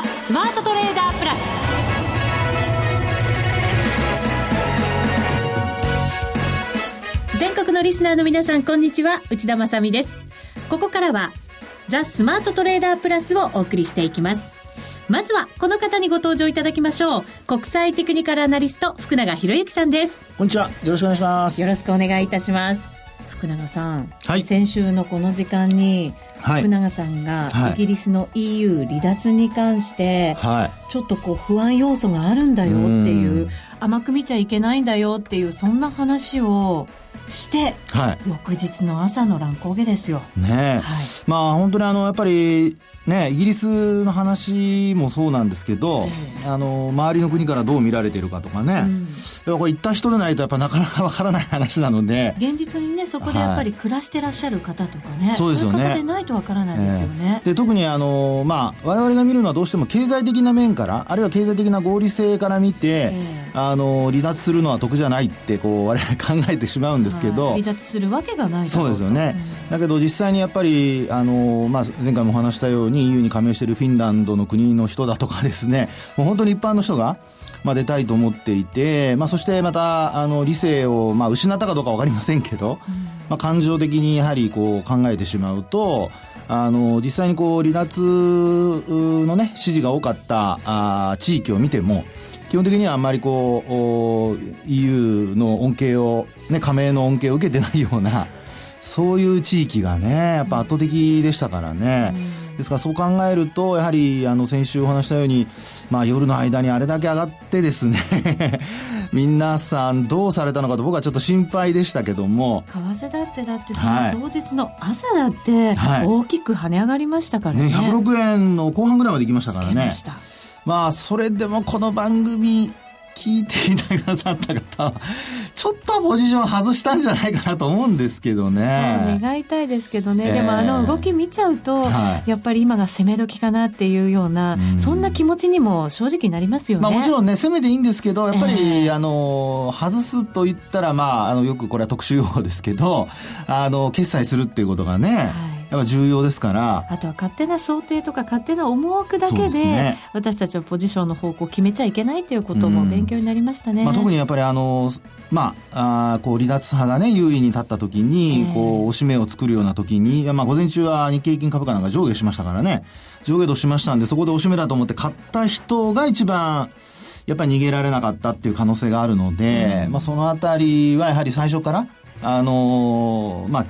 ザ・スマートトレーダープラス。全国のリスナーの皆さんこんにちは。内田まさです。ここからはザ・スマートトレーダープラスをお送りしていきます。まずはこの方にご登場いただきましょう。国際テクニカルアナリスト福永博之さんです。こんにちは。よろしくお願いします。よろしくお願いいたします福永さん、はい、先週のこの時間に福永さんがイギリスの EU 離脱に関して、ちょっとこう不安要素があるんだよっていう甘く見ちゃいけないんだよっていうそんな話をして、はい、翌日の朝の乱高下ですよ。ね、はい、まあ本当にあのやっぱりね、イギリスの話もそうなんですけど、えー、あの周りの国からどう見られているかとかね、うん、これ行った人でないとやっぱなかなかわからない話なので。現実にねそこでやっぱり暮らしてらっしゃる方とかね、はい、そうですよね。そうでないとわからないですよね、えー、で特にあの、まあ、我々が見るのはどうしても経済的な面からあるいは経済的な合理性から見て、えー、あの離脱するのは得じゃないってこう 我々考えてしまうんですけど、はい、離脱するわけがないそうですよね、うん、だけど実際にやっぱりあの、まあ、前回もお話したように EU に加盟しているフィンランドの国の人だとかですね、もう本当に一般の人が、まあ、出たいと思っていて、まあ、そしてまたあの理性を、まあ、失ったかどうか分かりませんけど、うん、まあ、感情的にやはりこう考えてしまうとあの実際にこう離脱の、ね、支持が多かったあ地域を見ても基本的にはあんまりこう EU の恩恵を、ね、加盟の恩恵を受けてないようなそういう地域がねやっぱ圧倒的でしたからね。うん。ですからそう考えると、やはりあの先週お話したように、まあ、夜の間にあれだけ上がってですね 皆さんどうされたのかと僕はちょっと心配でしたけども。為替だってだってその当日の朝だって大きく跳ね上がりましたからね,、はい、ね106円の後半ぐらいまで行きましたからねまあそれでもこの番組聞いていてくださった方は、ちょっとポジション外したんじゃないかなと思うんですけどね。そう願いたいですけどね、えー、でもあの動き見ちゃうと、はい、やっぱり今が攻め時かなっていうような、うん、そんな気持ちにも正直なりますよね。まあ、もちろんね、攻めでいいんですけど、やっぱり、えー、あの外すと言ったら、まあ、あのよくこれは特殊用語ですけど、あの決済するっていうことがね、はいやっぱ重要ですから。あとは勝手な想定とか勝手な思惑だけで、ね、私たちはポジションの方向を決めちゃいけないということも勉強になりましたね、まあ、特にやっぱりあのまあ、あこう離脱派がね優位に立った時に、えー、こう押し目を作るような時に、まあ、午前中は日経平均株価なんか上下しましたからね。上下としましたんでそこで押し目だと思って買った人が一番やっぱり逃げられなかったっていう可能性があるので、うん、まあ、そのあたりはやはり最初からあのー、まあ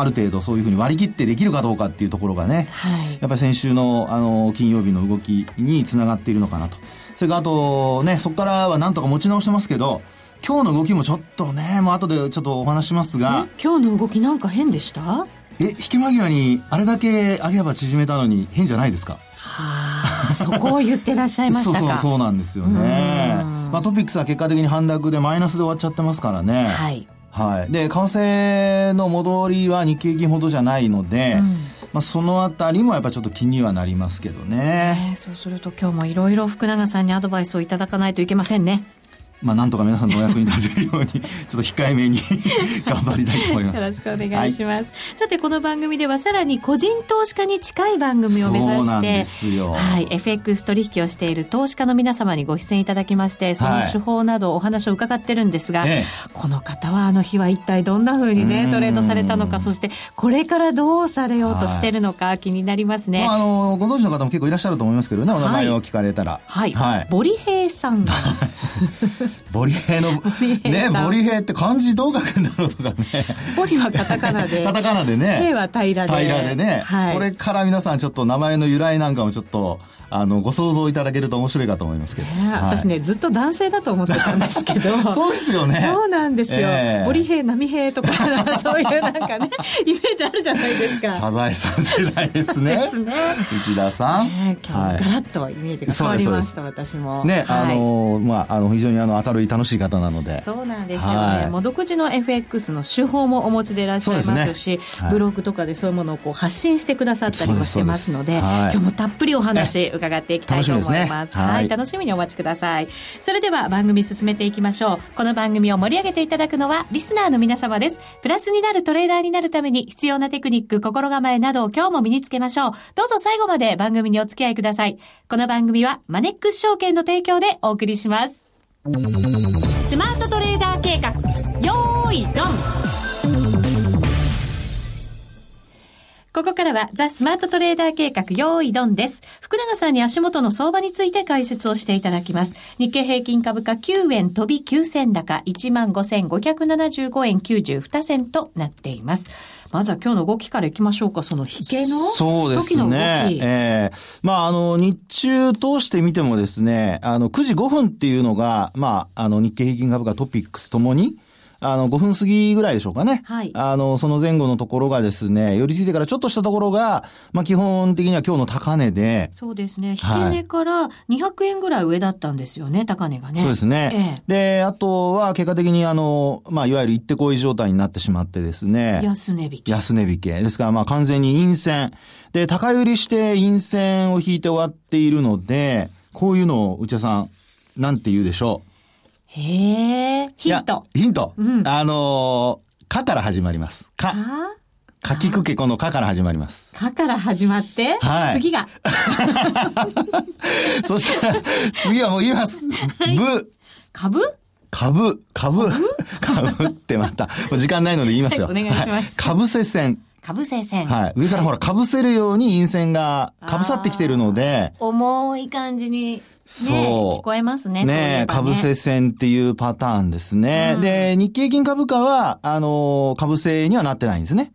ある程度そういうふうに割り切ってできるかどうかっていうところがね、はい、やっぱり先週のあの金曜日の動きにつながっているのかなと。それからあとね、そこからはなんとか持ち直してますけど、今日の動きもちょっとね、もう後でちょっとお話しますが。今日の動きなんか変でした？え、引き間際にあれだけ上げ幅縮めたのに変じゃないですかはあ、そこを言ってらっしゃいました そうそうそうなんですよね。まあトピックスは結果的に反落でマイナスで終わっちゃってますからね。はい。はい。で、為替の戻りは日経平均ほどじゃないので、うん、まあ、そのあたりもやっぱちょっと気にはなりますけどね。えー、そうすると今日もいろいろ福永さんにアドバイスをいただかないといけませんね。まあ、なんとか皆さんのお役に立てるように、ちょっと控えめに 頑張りたいと思います。よろしくお願いします。はい、さて、この番組ではさらに個人投資家に近い番組を目指して、はい、FX 取引をしている投資家の皆様にご出演いただきまして、その手法などお話を伺ってるんですが、はい、この方はあの日は一体どんなふうにね、トレードされたのか、そしてこれからどうされようとしてるのか気になりますね。まあ、あの、ご存知の方も結構いらっしゃると思いますけどね、お名前を聞かれたら。はい。はい、ボリヘイさん。ボリヘイの、ね、ボリヘイって漢字どう書くんだろうとかね。ボリはカタカナで。カタカナでね。ヘイは平らで。平らでね。はい。これから皆さんちょっと名前の由来なんかもちょっと、あのご想像いただけると面白いかと思いますけど、えーはい、私ねずっと男性だと思ってたんですけど。そうですよね。そうなんですよ、えー、ボリ兵波兵とか そういうなんかねイメージあるじゃないですか。サザエさん世代ですね。ですね。内田さん、えー、今日ガラッとイメージが変わりました、はい、私もね、はい、あのまああの非常にあの明るい楽しい方なので。そうなんですよね。はい、もう独自の FX の手法もお持ちでいらっしゃいますし、すね。はい、ブログとかでそういうものをこう発信してくださったりもしてますので、今日もたっぷりお話伺っていきたいと思います。すね、はい、楽しみにお待ちください。それでは番組進めていきましょう。この番組を盛り上げていただくのはリスナーの皆様です。プラスになるトレーダーになるために必要なテクニック、心構えなどを今日も身につけましょう。どうぞ最後まで番組にお付き合いください。この番組はマネックス証券の提供でお送りします。スマートトレーダー計画、よーい、ドンここからはザ・スマートトレーダー計画用意ドンです。福永さんに足元の相場について解説をしていただきます。日経平均株価9円飛び9銭高15,575円92銭となっています。まずは今日の動きからいきましょうか。その引けのそうですね。ええー、まあ、あの、日中通してみてもですね、あの、9時5分っていうのが、まあ、あの、日経平均株価トピックスともに、あの、5分過ぎぐらいでしょうかね。はい。あの、その前後のところがですね、寄り付いてからちょっとしたところが、まあ、基本的には今日の高値で。そうですね。引け値から200円ぐらい上だったんですよね、高値がね。そうですね。ええ、で、あとは結果的にあの、まあ、いわゆる行ってこい状態になってしまってですね。安値引け。安値引け。ですから、まあ、完全に陰線。で、高売りして陰線を引いて終わっているので、こういうのを内田さん、なんて言うでしょう。へえ、ヒント。ヒント。うん、あのー、かから始まります。か。かきくけこのかから始まります。かから始まって、はい、次が。そしたら、次はもう言います。ぶ。株株、株、株ってまた、時間ないので言いますよ。はい、お願いします。株せ線。株せ線。はい。上からほら、かぶせるように陰線がかぶさってきてるので。重い感じに。そう。聞こえますね。ね株せ線っていうパターンですね。うん、で、日経金株価は、あの、株せにはなってないんですね。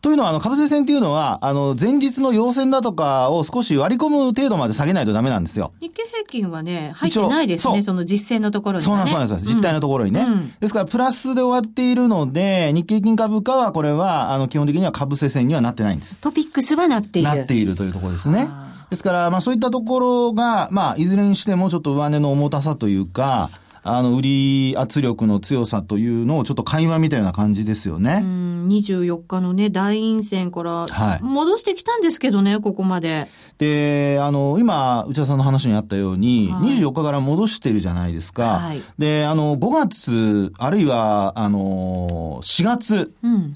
というのは、あの、株せ線っていうのは、あの、前日の陽線だとかを少し割り込む程度まで下げないとダメなんですよ。日経平均はね、入ってないですね、その実践のところに、ね、そうなんです、そうなんです。実態のところにね。うん、ですから、プラスで終わっているので、日経金株価は、これは、あの、基本的には株せ線にはなってないんです。トピックスはなっている。なっているというところですね。ですから、まあそういったところが、まあいずれにしてもちょっと上値の重たさというか、あの、売り圧力の強さというのをちょっと会話みたいな感じですよね。うん、24日のね、大陰線から、戻してきたんですけどね、はい、ここまで。で、あの、今、内田さんの話にあったように、はい、24日から戻してるじゃないですか。はい、で、あの、5月、あるいは、あの、4月、うん、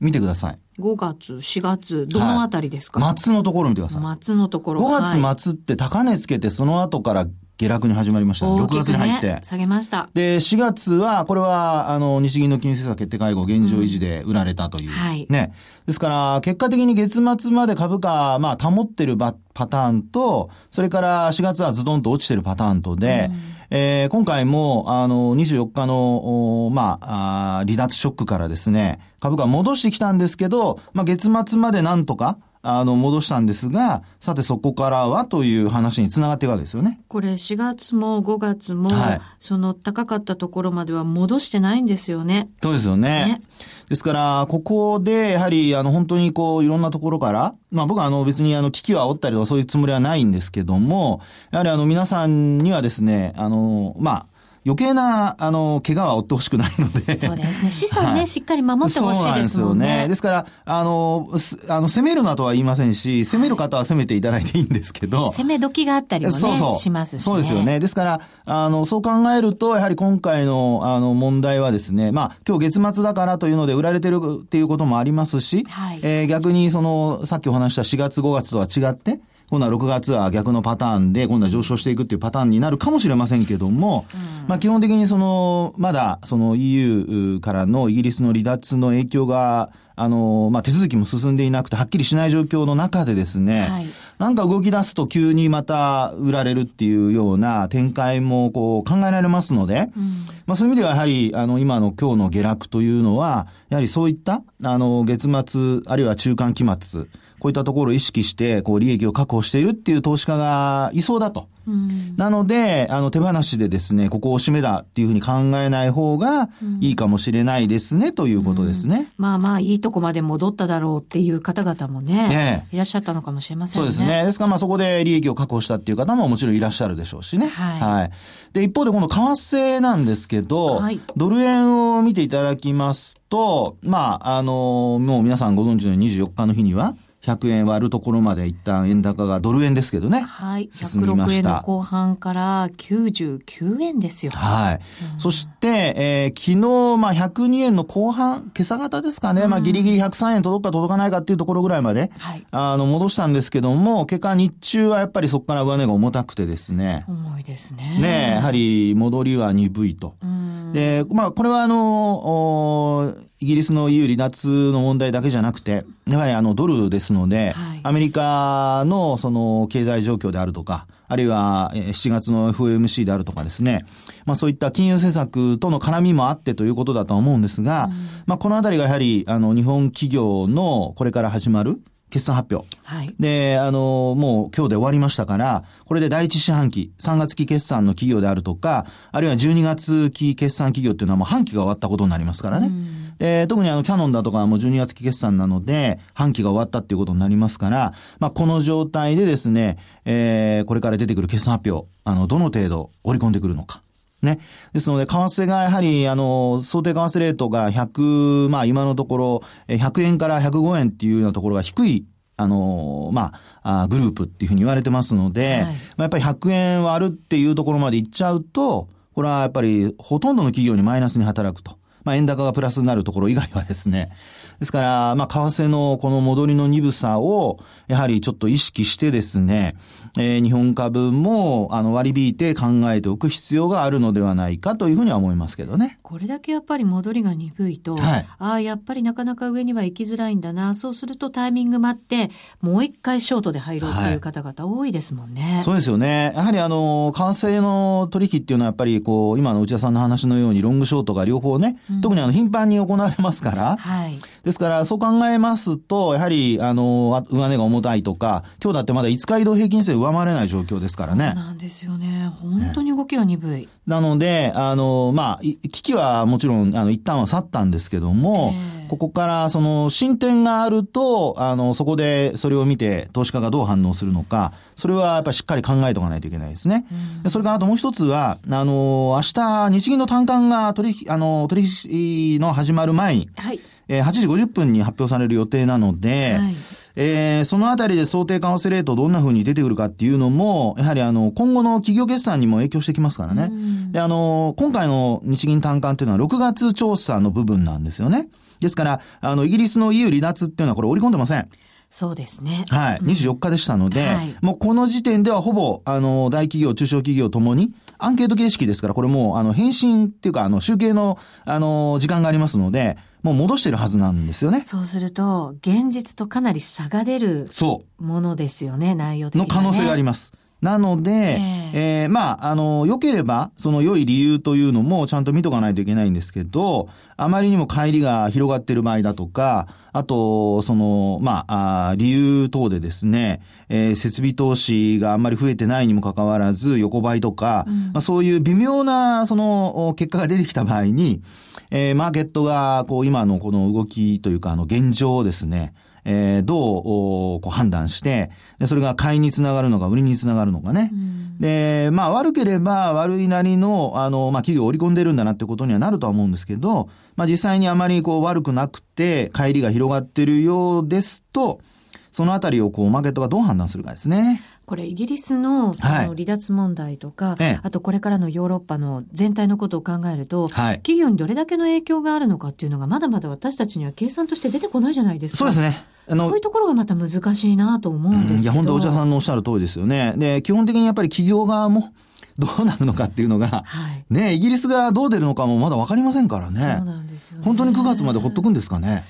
見てください。5月、4月、どのあたりですか、はい、末のところ見てください。末のところ。5月末って高値つけて、その後から下落に始まりました、ね。6月に入って。下げました。で、4月は、これは、あの、日銀の金融政策決定会合現状維持で売られたという。うん、はい。ね。ですから、結果的に月末まで株価、まあ、保ってるパターンと、それから4月はズドンと落ちてるパターンとで、うん、えー、今回も、あの、24日の、まあ離脱ショックからですね、株価戻してきたんですけど、まあ、月末までなんとか、あの、戻したんですが、さてそこからはという話につながっていくわけですよね。これ4月も5月も、はい、その高かったところまでは戻してないんですよね。そうですよね。ねですから、ここで、やはり、あの、本当にこう、いろんなところから、まあ僕はあの、別にあの、危機を煽ったりとかそういうつもりはないんですけども、やはりあの、皆さんにはですね、あの、まあ、余計な、あの、怪我は負ってほしくないので。そうですね。資産ね、はい、しっかり守ってほしいですもんね。そうですよね。ですから、あの、あの、攻めるなとは言いませんし、攻める方は攻めていただいていいんですけど。攻め時があったりもね、そうそうしますし、ね、そうですよね。ですから、あの、そう考えると、やはり今回の、あの、問題はですね、まあ、今日月末だからというので売られてるっていうこともありますし、はい、えー、逆にその、さっきお話した4月5月とは違って、今度は6月は逆のパターンで、今度は上昇していくっていうパターンになるかもしれませんけども、うん、まあ基本的にその、まだその EU からのイギリスの離脱の影響が、あの、まあ手続きも進んでいなくて、はっきりしない状況の中でですね、はい、なんか動き出すと急にまた売られるっていうような展開もこう考えられますので、うん、まあそういう意味ではやはり、あの、今の今日の下落というのは、やはりそういった、あの、月末、あるいは中間期末、こういったところを意識して、こう、利益を確保しているっていう投資家がいそうだと。うん、なので、あの、手放しでですね、ここを締めだっていうふうに考えない方がいいかもしれないですね、うん、ということですね、うん。まあまあ、いいとこまで戻っただろうっていう方々もね、ねいらっしゃったのかもしれませんね。そうですね。ですからまあそこで利益を確保したっていう方ももちろんいらっしゃるでしょうしね。はい。はい、で、一方でこの為替なんですけど、はい、ドル円を見ていただきますと、まあ、あの、もう皆さんご存知のように24日の日には、100円割るところまで一旦円高がドル円ですけどね。はい。進みました。106円の後半から99円ですよ。はい。うん、そして、えー、昨日、まあ102円の後半、今朝方ですかね。うん、まあギリギリ103円届くか届かないかっていうところぐらいまで、はい、あの、戻したんですけども、結果日中はやっぱりそこから上値が重たくてですね。重いですね。ねやはり戻りは鈍いと。うん、で、まあこれはあの、イギリスの EU 離脱の問題だけじゃなくて、やはりあのドルですので、はい、アメリカのその経済状況であるとか、あるいは7月の FOMC であるとかですね、まあそういった金融政策との絡みもあってということだと思うんですが、うん、まあこのあたりがやはりあの日本企業のこれから始まる決算発表。はい。で、あの、もう今日で終わりましたから、これで第一四半期、3月期決算の企業であるとか、あるいは12月期決算企業っていうのはもう半期が終わったことになりますからね。うんで、特にあの、キャノンだとかもう12月期決算なので、半期が終わったっていうことになりますから、まあ、この状態でですね、えー、これから出てくる決算発表、あの、どの程度織り込んでくるのか。ね。ですので、為替がやはり、あの、想定為替レートが100、まあ今のところ、100円から105円っていうようなところが低いあのまあ、あグループっていうふうに言われてますので、はい、まあ、やっぱり100円割るっていうところまでいっちゃうと、これはやっぱりほとんどの企業にマイナスに働くと。まあ、円高がプラスになるところ以外はですね。ですから、まあ、為替のこの戻りの鈍さを、やはりちょっと意識してですね、えー、日本株も、あの、割り引いて考えておく必要があるのではないかというふうには思いますけどね。これだけやっぱり戻りが鈍いと、はい、ああ、やっぱりなかなか上には行きづらいんだな。そうするとタイミング待って、もう一回ショートで入ろうという方々多いですもんね。はい、そうですよね。やはりあの、為替の取引っていうのはやっぱりこう、今の内田さんの話のようにロングショートが両方ね、うん、特にあの、頻繁に行われますから、はい。ですから、そう考えますと、やはり、あの、上値が重たいとか、今日だってまだ5日移動平均線上回れない状況ですからね。そうなんですよね。本当に動きは鈍い。ね、なので、あの、まあ、危機はもちろん、あの、一旦は去ったんですけども、ここから、その、進展があると、あの、そこで、それを見て、投資家がどう反応するのか、それはやっぱりしっかり考えておかないといけないですね。うん、それからあともう一つは、あの、明日、日銀の単管が取引、あの、取引の始まる前に、はい。えー、8時50分に発表される予定なので、はい、えー、そのあたりで想定為替レートどんな風に出てくるかっていうのも、やはりあの、今後の企業決算にも影響してきますからね。で、あの、今回の日銀単価っていうのは6月調査の部分なんですよね。ですから、あの、イギリスの EU 離脱っていうのはこれ織り込んでません。そうですね。はい。24日でしたので、はい、もうこの時点ではほぼ、あの、大企業、中小企業ともに、アンケート形式ですから、これもう、あの、返信っていうか、あの、集計の、あの、時間がありますので、もう戻してるはずなんですよね。そうすると、現実とかなり差が出るものですよね、内容的に、ね、の可能性があります。なので、えー、えー、まあ、あの、良ければ、その良い理由というのもちゃんと見とかないといけないんですけど、あまりにも帰りが広がっている場合だとか、あと、その、まあ、あ理由等でですね、えー、設備投資があんまり増えてないにもかかわらず、横ばいとか、うん、まあ、そういう微妙な、その、結果が出てきた場合に、えー、マーケットが、こう、今のこの動きというか、あの、現状をですね、えー、どうこう判断して、で、それが買いにつながるのか、売りにつながるのかね。うん、で、まあ悪ければ悪いなりの、あの、まあ企業を織り込んでるんだなってことにはなるとは思うんですけど、まあ実際にあまりこう悪くなくて、帰りが広がってるようですと、そのあたりをこうマーケットがどう判断するかですね。これイギリスのその離脱問題とか、はいあとこれからのヨーロッパの全体のことを考えると、はい、企業にどれだけの影響があるのかっていうのがまだまだ私たちには計算として出てこないじゃないですか。そうですね。あのそういうところがまた難しいなと思うんですけど。いや、本当お茶さんのおっしゃる通りですよね。で、基本的にやっぱり企業側も、どうなるのかっていうのが、はい、ね、イギリスがどう出るのかもまだわかりませんからね。そうなんですよ、ね、本当に9月までほっとくんですかね。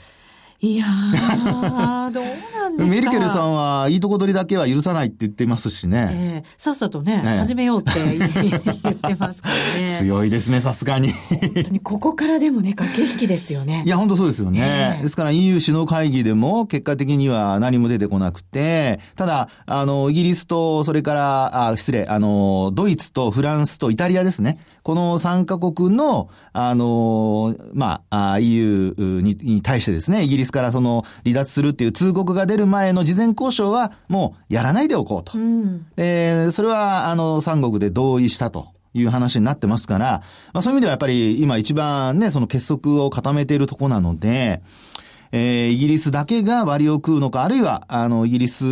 いやー、どうなんですかメリケルさんは、いいとこ取りだけは許さないって言ってますしね。ええー、さっさとね、ね始めようって言ってますからね。強いですね、さすがに。本当に、ここからでもね、駆け引きですよね。いや、本当そうですよね。えー、ですから EU 首脳会議でも、結果的には何も出てこなくて、ただ、あの、イギリスと、それから、あ、失礼、あの、ドイツとフランスとイタリアですね。この3カ国の、あの、まあ、EU にに対してですね、イギリスからその離脱するっていう通告が出める前の事前交渉はもうやらないでおこうと。うん、えー、それは、あの、三国で同意したと。いう話になってますから、まあそういう意味ではやっぱり今一番ね、その結束を固めているとこなので、えー、イギリスだけが割を食うのか、あるいは、あの、イギリス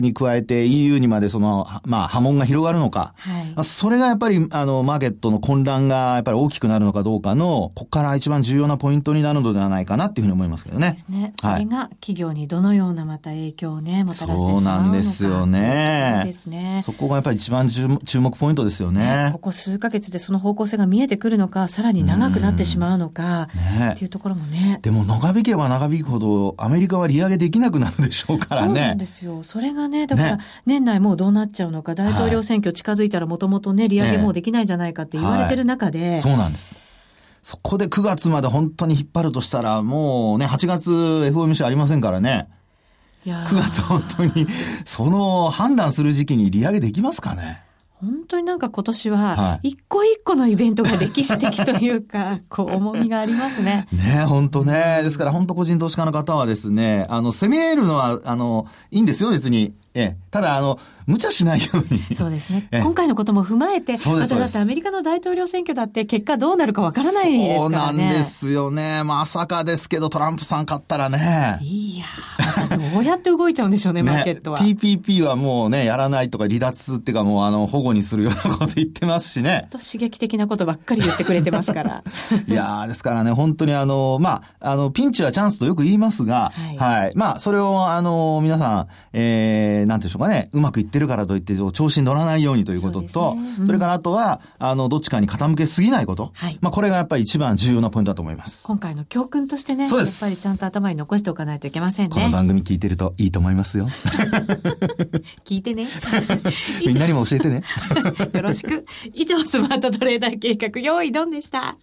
に加えて EU にまでその、まあ、波紋が広がるのか。はい、それがやっぱり、あの、マーケットの混乱がやっぱり大きくなるのかどうかの、ここから一番重要なポイントになるのではないかなっていうふうに思いますけどね。ですね。それが企業にどのようなまた影響をね、もたらしてしまうのか。そうなんですよね。ですね。そこがやっぱり一番注目ポイントですよね、ね、ここ数ヶ月でその方向性が見えてくるのか、さらに長くなってしまうのか、ね、っていうところもね。でも長引けば長引くほど、アメリカは利上げできなくなるでしょうからね。そうなんですよ。それがね、だから年内もうどうなっちゃうのか、大統領選挙近づいたらもともとね、利上げもうできないんじゃないかって言われてる中で、はい、そうなんです。そこで9月まで本当に引っ張るとしたら、もうね、8月 FOMC ありませんからね。いや9月本当に、その判断する時期に利上げできますかね。本当になんか今年は、一個一個のイベントが歴史的というか、こう、重みがありますね。ね本当ね。ですから本当個人投資家の方はですね、あの、攻めるのは、あの、いいんですよ、別に。ええ。ただ、あの、無茶しないように。そうですね。今回のことも踏まえて、あとだってアメリカの大統領選挙だって結果どうなるかわからないですからね。そうなんですよね。まさかですけど、トランプさん勝ったらね。いやどうやって動いちゃうんでしょうね、マーケットは。TPP はもうね、やらないとか離脱っていうかもう、あの、保護にするようなこと言ってますしね。と刺激的なことばっかり言ってくれてますから。いやですからね、本当にあの、まあ、あの、ピンチはチャンスとよく言いますが、はい。はい、まあ、それを、あの、皆さん、えー、なんていうんでしょうかね、うまくいってるからといって、調子に乗らないようにということと、そねうん、それからあとは、あの、どっちかに傾けすぎないこと。はい。まあ、これがやっぱり一番重要なポイントだと思います。今回の教訓としてね。やっぱりちゃんと頭に残しておかないといけませんね。この番組聞いてるといいと思いますよ。聞いてね。みんなにも教えてね。よろしく。以上、スマートトレーダー計画、用意ドンでした。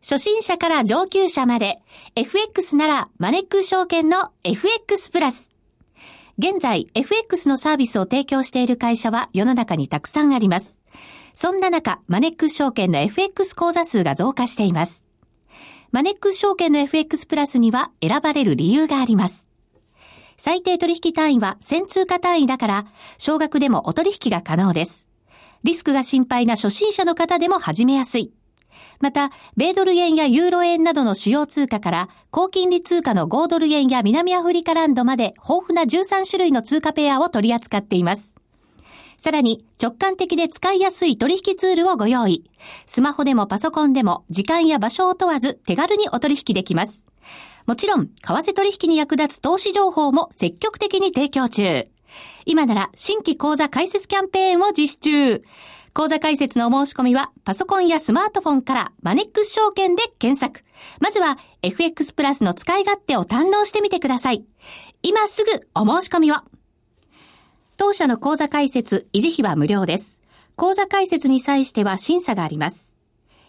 初心者から上級者まで、FX ならマネックス証券の FX プラス。現在、FX のサービスを提供している会社は世の中にたくさんあります。そんな中、マネックス証券の FX 口座数が増加しています。マネックス証券の FX プラスには選ばれる理由があります。最低取引単位は1000通貨単位だから、少額でもお取引が可能です。リスクが心配な初心者の方でも始めやすい。また、米ドル円やユーロ円などの主要通貨から、高金利通貨の5ドル円や南アフリカランドまで豊富な13種類の通貨ペアを取り扱っています。さらに、直感的で使いやすい取引ツールをご用意。スマホでもパソコンでも、時間や場所を問わず手軽にお取引できます。もちろん、為替取引に役立つ投資情報も積極的に提供中。今なら、新規講座開設キャンペーンを実施中。講座解説のお申し込みは、パソコンやスマートフォンからマネックス証券で検索。まずは、FX プラスの使い勝手を堪能してみてください。今すぐお申し込みを。当社の講座解説、維持費は無料です。講座解説に際しては審査があります。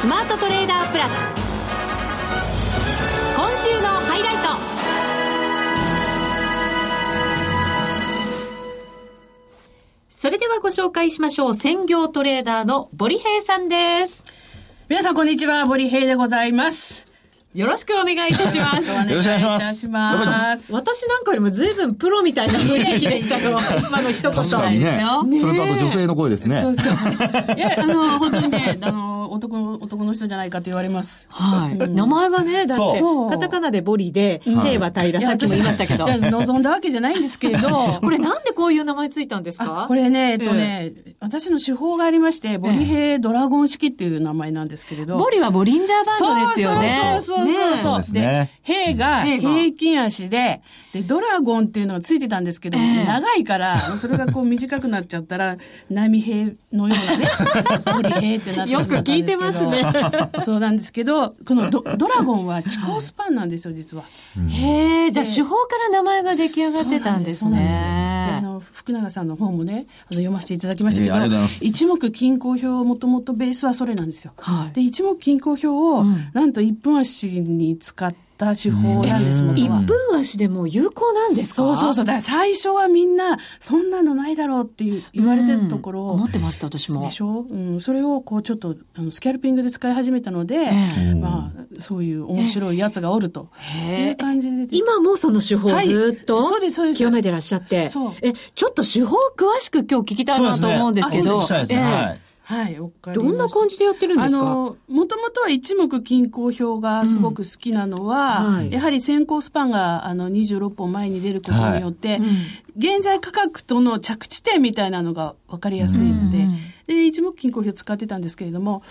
スマートトレーダープラス。今週のハイライト。それではご紹介しましょう。専業トレーダーのボリヘイさんです。皆さんこんにちは。ボリヘイでございます。よろしくお願いいたします。よろしくお願いします。ます私なんかよりも随分プロみたいな雰囲気でしたよ。今の一言。確かにね。それとあと女性の声ですね。そうそういや、あの、本当にね、あの、男の、男の人じゃないかと言われます。はい。名前がね、だって、カタカナでボリで、平和平、さっきも言いましたけど。じゃ望んだわけじゃないんですけれど。これなんでこういう名前ついたんですか？これね、えっとね、私の手法がありまして、ボリヘイドラゴン式っていう名前なんですけれど。ボリはボリンジャーバンドですよね。そうそうそうそうそう。ね。で、兵が平均足で、で、ドラゴンっていうのがついてたんですけど、長いから、それがこう短くなっちゃったら、波平のようなね、鳥平ってなってしまったんですけど。よく聞いてますね。そうなんですけど、このドドラゴンは地高スパンなんですよ、実は。へえ、じゃあ手法から名前が出来上がってたんですそうなんですね。であの福永さんの本もね、あの読ませていただきましたけど、ええありがとうございます一目均衡表、もともとベースはそれなんですよ。はいで、一目均衡表を、なんと1分足に使った手法なんです、元は。一分足でも有効なんですか？そうそうそう。だから最初はみんな、そんなのないだろうっていう言われてたところ。を、思ってました、私も。でしょ、うん、それをこうちょっとあのスキャルピングで使い始めたので、えまあ、そういう面白いやつがおると。いう感じで。今もその手法をずっと、はいそうですそうです。極めてらっしゃって。そう。え、ちょっと手法詳しく今日聞きたいなと思うんですけど。そうですね。ええ。はい。はい、どんな感じでやってるんですか？あの、もともとは一目均衡表がすごく好きなのは、うんはい。やはり先行スパンがあの26本前に出ることによって、うん。現在価格との着地点みたいなのが分かりやすいので、うん。で、一目均衡表使ってたんですけれども、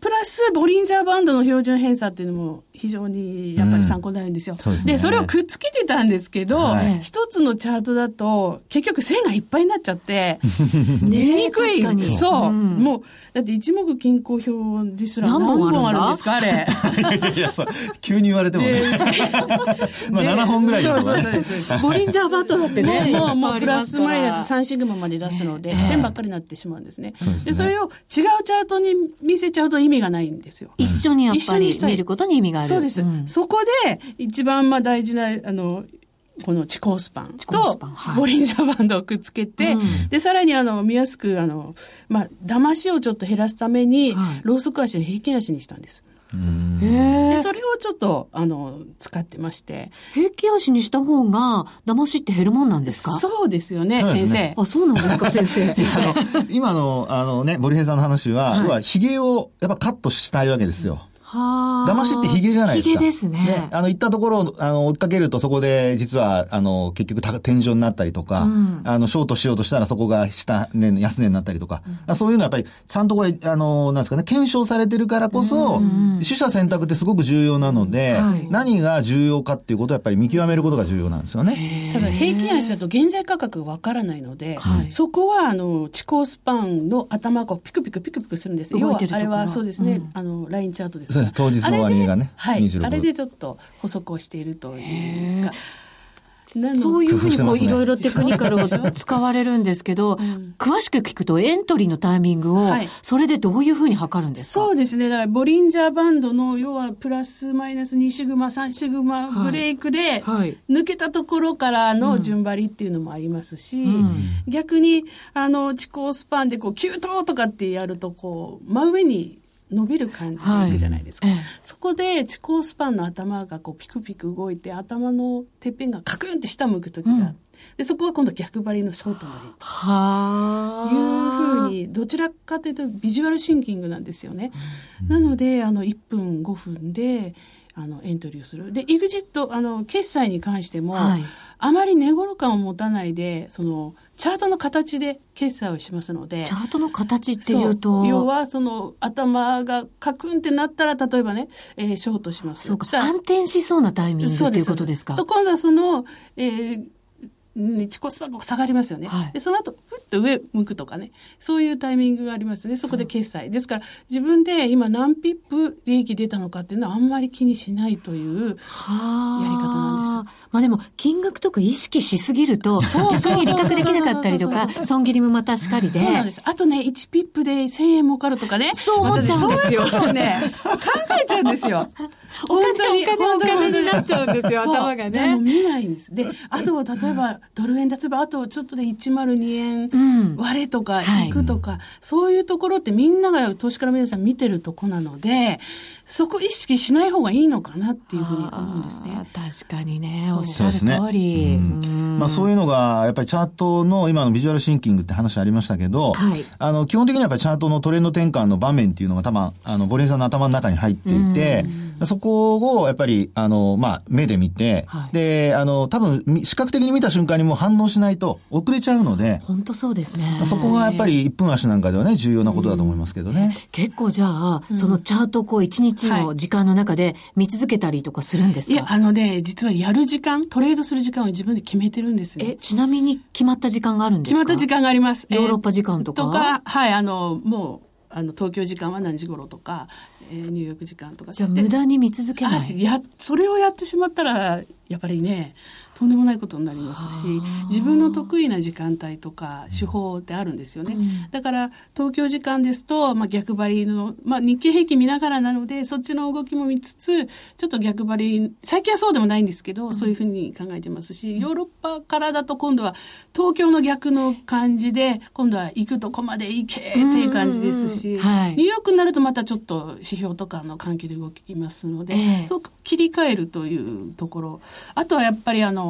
プラス、ボリンジャーバンドの標準偏差っていうのも非常にやっぱり参考になるんですよ。そうですねそれをくっつけてたんですけど、はい一つのチャートだと結局線がいっぱいになっちゃって、ね見にくい。確かにそう、うんもう、だって一目均衡表ですら何何本あるんだ？本あるんですか、あれ。いや、そう急に言われてもね。まあ、7本ぐらいですそうかね。そうそうそう。ボリンジャーバットだってね。もう、もう、プラスマイナス3シグマまで出すので、線ばっかりになってしまうんですね。そうですねそれを違うチャートに見せちゃうと意味がないんですよ。一緒にやっぱり一緒にしたい見ることに意味がある。そうです。んそこで、一番まあ大事な、あの、この地高スパンとボリンジャーバンドをくっつけて、うんで、さらにあの、見やすく、あの、まあ、騙しをちょっと減らすために、はいローソク足の平均足にしたんです。へえ。で、それをちょっと、あの、使ってまして。平均足にした方が、騙しって減るもんなんですか？そうですよね、ね生。あ、そうなんですか、先生。あの、今の、あのね、ボリヘイさんの話は、はい要は、髭を、やっぱカットしたいわけですよ。はあ。騙しってヒゲじゃないですか。ヒゲですね。あの、行ったところを、あの、追っかけるとそこで、実は、あの、結局た天井になったりとか、うん。あの、ショートしようとしたらそこが下値、安値になったりとか、あそういうのはやっぱり、ちゃんとこれ、あの、なんですかね、検証されてるからこそ、取捨選択ってすごく重要なので、はい。何が重要かっていうことをやっぱり見極めることが重要なんですよね。ただ平均足だと現在価格がわからないので、はい。そこはあの地高スパンの頭がピクピクピクピクするんです。要動いてるところ。はあれはそうですね、うん。あのラインチャートですそうです。当日の割合がねあれで,、はい、26あれでちょっと補足をしているというか。そういうふうにこういろいろテクニカルを使われるんですけど、ん。詳しく聞くとエントリーのタイミングをはい、それでどういうふうに測るんですか？そうですね。だから、ボリンジャーバンドの、要は、プラスマイナス2シグマ、3シグマブレイクで、はい。抜けたところからの順張りっていうのもありますし、ん。逆に、あの、地高スパンで、こう、急騰とかってやると、こう、真上に伸びる感じでいくじゃないですか。はいええそこで、地高スパンの頭が、こう、ピクピク動いて、頭のてっぺんがカクンって下向くときがあって、で、そこが今度逆張りのショートのレはあ。いうふうに、どちらかというとビジュアルシンキングなんですよね。なので、あの、1分、5分で、あの、エントリーをする。で、エグジット、あの、決済に関しても、はいあまり値頃感を持たないで、その、チャートの形で決済をしますので、チャートの形ってそいうと、要は、その、頭がカクンってなったら、例えばね、えーショートします。そうか、反転しそうなタイミングっていうことですか？そう。今度はその、えー、コスパが下がりますよね。はいで、その後、ふっと上向くとかね。そういうタイミングがありますね。そこで決済。ですから、自分で今何ピップ利益出たのかっていうのはあんまり気にしないという、はあやり方なんですまあでも、金額とか意識しすぎると、そう逆に利確できなかったりとか損切りもまたしかりで。そうなんです。あとね、1ピップで1000円儲かるとかね。そう思っちゃうんですよね、考えちゃうんですよ。お金本当にお金お金に。なっちゃうんですよ 頭がね。でも見ないんです。で、あと、例えば、ドル円、例えば、あとちょっとで102円うん。割れとか、はい。いくとか、そういうところってみんなが投資家の皆さん見てるとこなので、そこ意識しない方がいいのかなっていうふうに思うんですね。確かにね、そう。おっしゃる通り。うん。まあそういうのが、やっぱりチャートの今のビジュアルシンキングって話ありましたけど、はい。あの、基本的にはやっぱりチャートのトレンド転換の場面っていうのが多分、あの、ボレーさんの頭の中に入っていて、そこをやっぱり、あの、まあ、目で見て、はい、で、あの、多分、視覚的に見た瞬間にもう反応しないと遅れちゃうので、本当そうですね。そこがやっぱり1分足なんかではね、重要なことだと思いますけどね。結構じゃあ、そのチャートをこう1日の時間の中で見続けたりとかするんですか、いや、あのね、実はやる時間、トレードする時間を自分で決めてるんですえ、ちなみに決まった時間があるんですか？決まった時間があります。ヨーロッパ時間とか、とか、はい、あの、もう、あの東京時間は何時頃とか、えー、ニューヨーク時間とかじゃあ無駄に見続けない？やそれをやってしまったらやっぱりねとんでもないことになりますし自分の得意な時間帯とか手法ってあるんですよね、うん、だから東京時間ですと、まあ、逆張りの、まあ、日経平均見ながらなのでそっちの動きも見つつちょっと逆張り最近はそうでもないんですけど、うん、そういうふうに考えてますしヨーロッパからだと今度は東京の逆の感じで今度は行くとこまで行けっていう感じですし、はい、ニューヨークになるとまたちょっと指標とかの関係で動きますので、えー、そう切り替えるというところ。あとはやっぱりあの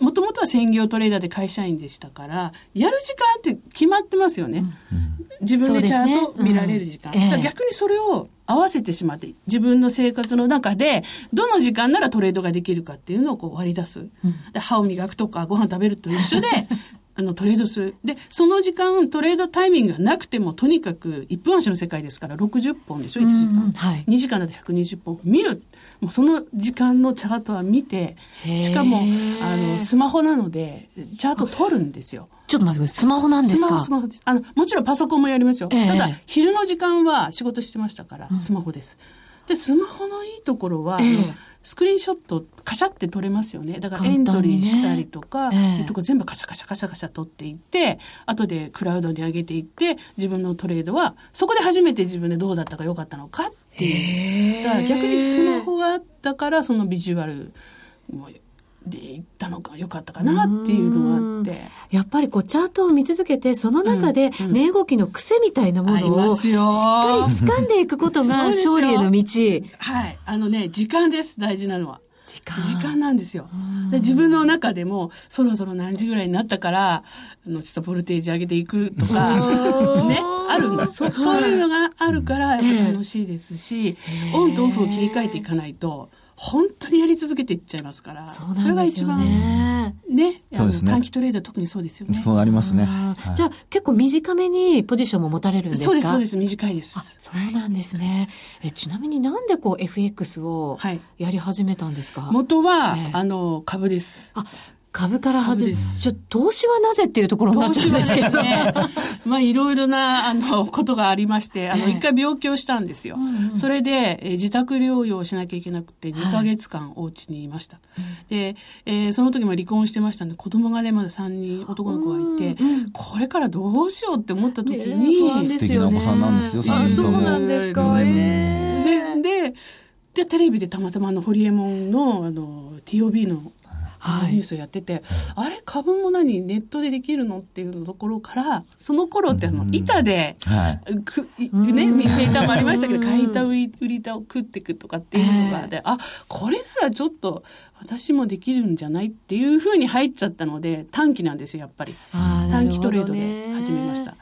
もともとは専業トレーダーで会社員でしたから、やる時間って決まってますよね。うん、自分でチャート見られる時間。ねうん、逆にそれを合わせてしまって、自分の生活の中で、どの時間ならトレードができるかっていうのをこう割り出す。うん、歯を磨くとか、ご飯食べると一緒で、あの、トレードする。で、その時間、トレードタイミングがなくても、とにかく、1分足の世界ですから、60本でしょ、1時間。はい、2時間だと120本。見る。もうその時間のチャートは見て、しかも、あの、スマホなので、チャート取るんですよ。ちょっと待ってください。スマホなんですか？スマホ、スマホです。あの、もちろんパソコンもやりますよ。ただ、昼の時間は仕事してましたから、スマホです。で、スマホのいいところは、えースクリーンショットカシャって撮れますよね。だからエントリーしたりとか、ね。えー、とこ全部カシャカシャカシャカシャ撮っていって後でクラウドに上げていって自分のトレードはそこで初めて自分でどうだったか良かったのかっていう。だから逆にスマホがあったからそのビジュアルもで行ったのが良かったかなっていうのがあって。やっぱりこうチャートを見続けて、その中で値動きの癖みたいなものをしっかり掴んでいくことが勝利への道。はい。あのね、時間です、大事なのは。時間時間なんですよ。で自分の中でも、そろそろ何時ぐらいになったから、あの、ちょっとボルテージ上げていくとか、ね、あるんです そ。そういうのがあるから、やっぱ楽しいですし、オンとオフを切り替えていかないと、本当にやり続けていっちゃいますから。そうなんですよね。ね。そうですね。短期トレード特にそうですよね。そうなりますね。じゃあ結構短めにポジションも持たれるんですか？そうです、そうです。短いです。あ、そうなんですね。え、ちなみになんでこう FX をやり始めたんですか、元は、あの、株です。あ、株から始め、ちょ、投資はなぜっていうところになっちゃうんですけどね。まあ、いろいろな、あの、ことがありまして、あの、一回病気をしたんですよ。うんうん、それで、え自宅療養しなきゃいけなくて、2ヶ月間お家にいました。はい、で、えー、その時も離婚してましたんで、子供がね、まだ3人男の子がいて、これからどうしようって思った時に、ね、素敵なお子さんなんですよ、3人とも。そうなんですか、えー、で、で、で、テレビでたまたまあの、ホリエモンの、あの、TOB のはい、ニュースをやってて、あれ株も何ネットでできるのっていうところからその頃ってあの板で、はい、くね水板もありましたけど買いた売りたを食っていくとかっていうのがで、あこれならちょっと私もできるんじゃないっていうふうに入っちゃったので短期なんですよやっぱり。短期トレードで始めました。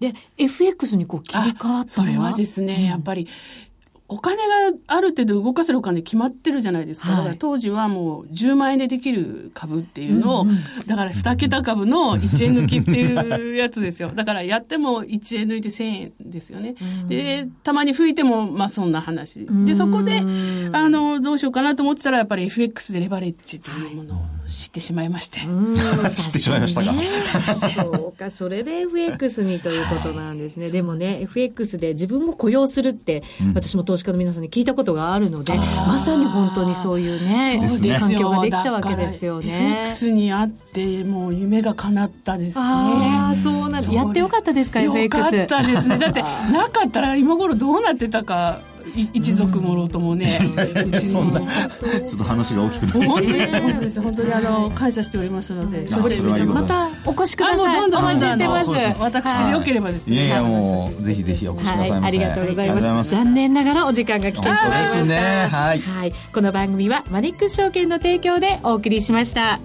で FX にこう切り替わったそれはですね、やっぱりお金がある程度動かせるお金決まってるじゃないですか。はい、だから当時はもう10万円でできる株っていうのを、うんうん、だから2桁株の1円抜きっていうやつですよ。だからやっても1円抜いて1000円ですよね。うん、で、たまに吹いても、まあそんな話。で、そこで、あの、どうしようかなと思ってたら、やっぱり FX でレバレッジというものを知ってしまいまして。知ってしまいましたか？知ってしまいました。そうか、それで FX にということなんですね。はい、でもね、FX で自分を雇用するって、私も投資資家の皆さんに聞いたことがあるので、まさに本当にそういうね、ね環境ができたわけですよね。FX にあって、もう夢が叶ったですね。ああ、そうなんやってよかったですか、FX。よかったですね。だって、なかったら今頃どうなってたか、一族もろともね、うちのちょっと話が大きくなる本当です本当です。本当にあの感謝しておりますのでそれまたお越しください。お待ちしてます。私でよければです。ねいやもうぜひぜひお越しくださいありがとうございます。残念ながらお時間が来てしまいました。はい。この番組はマネックス証券の提供でお送りしました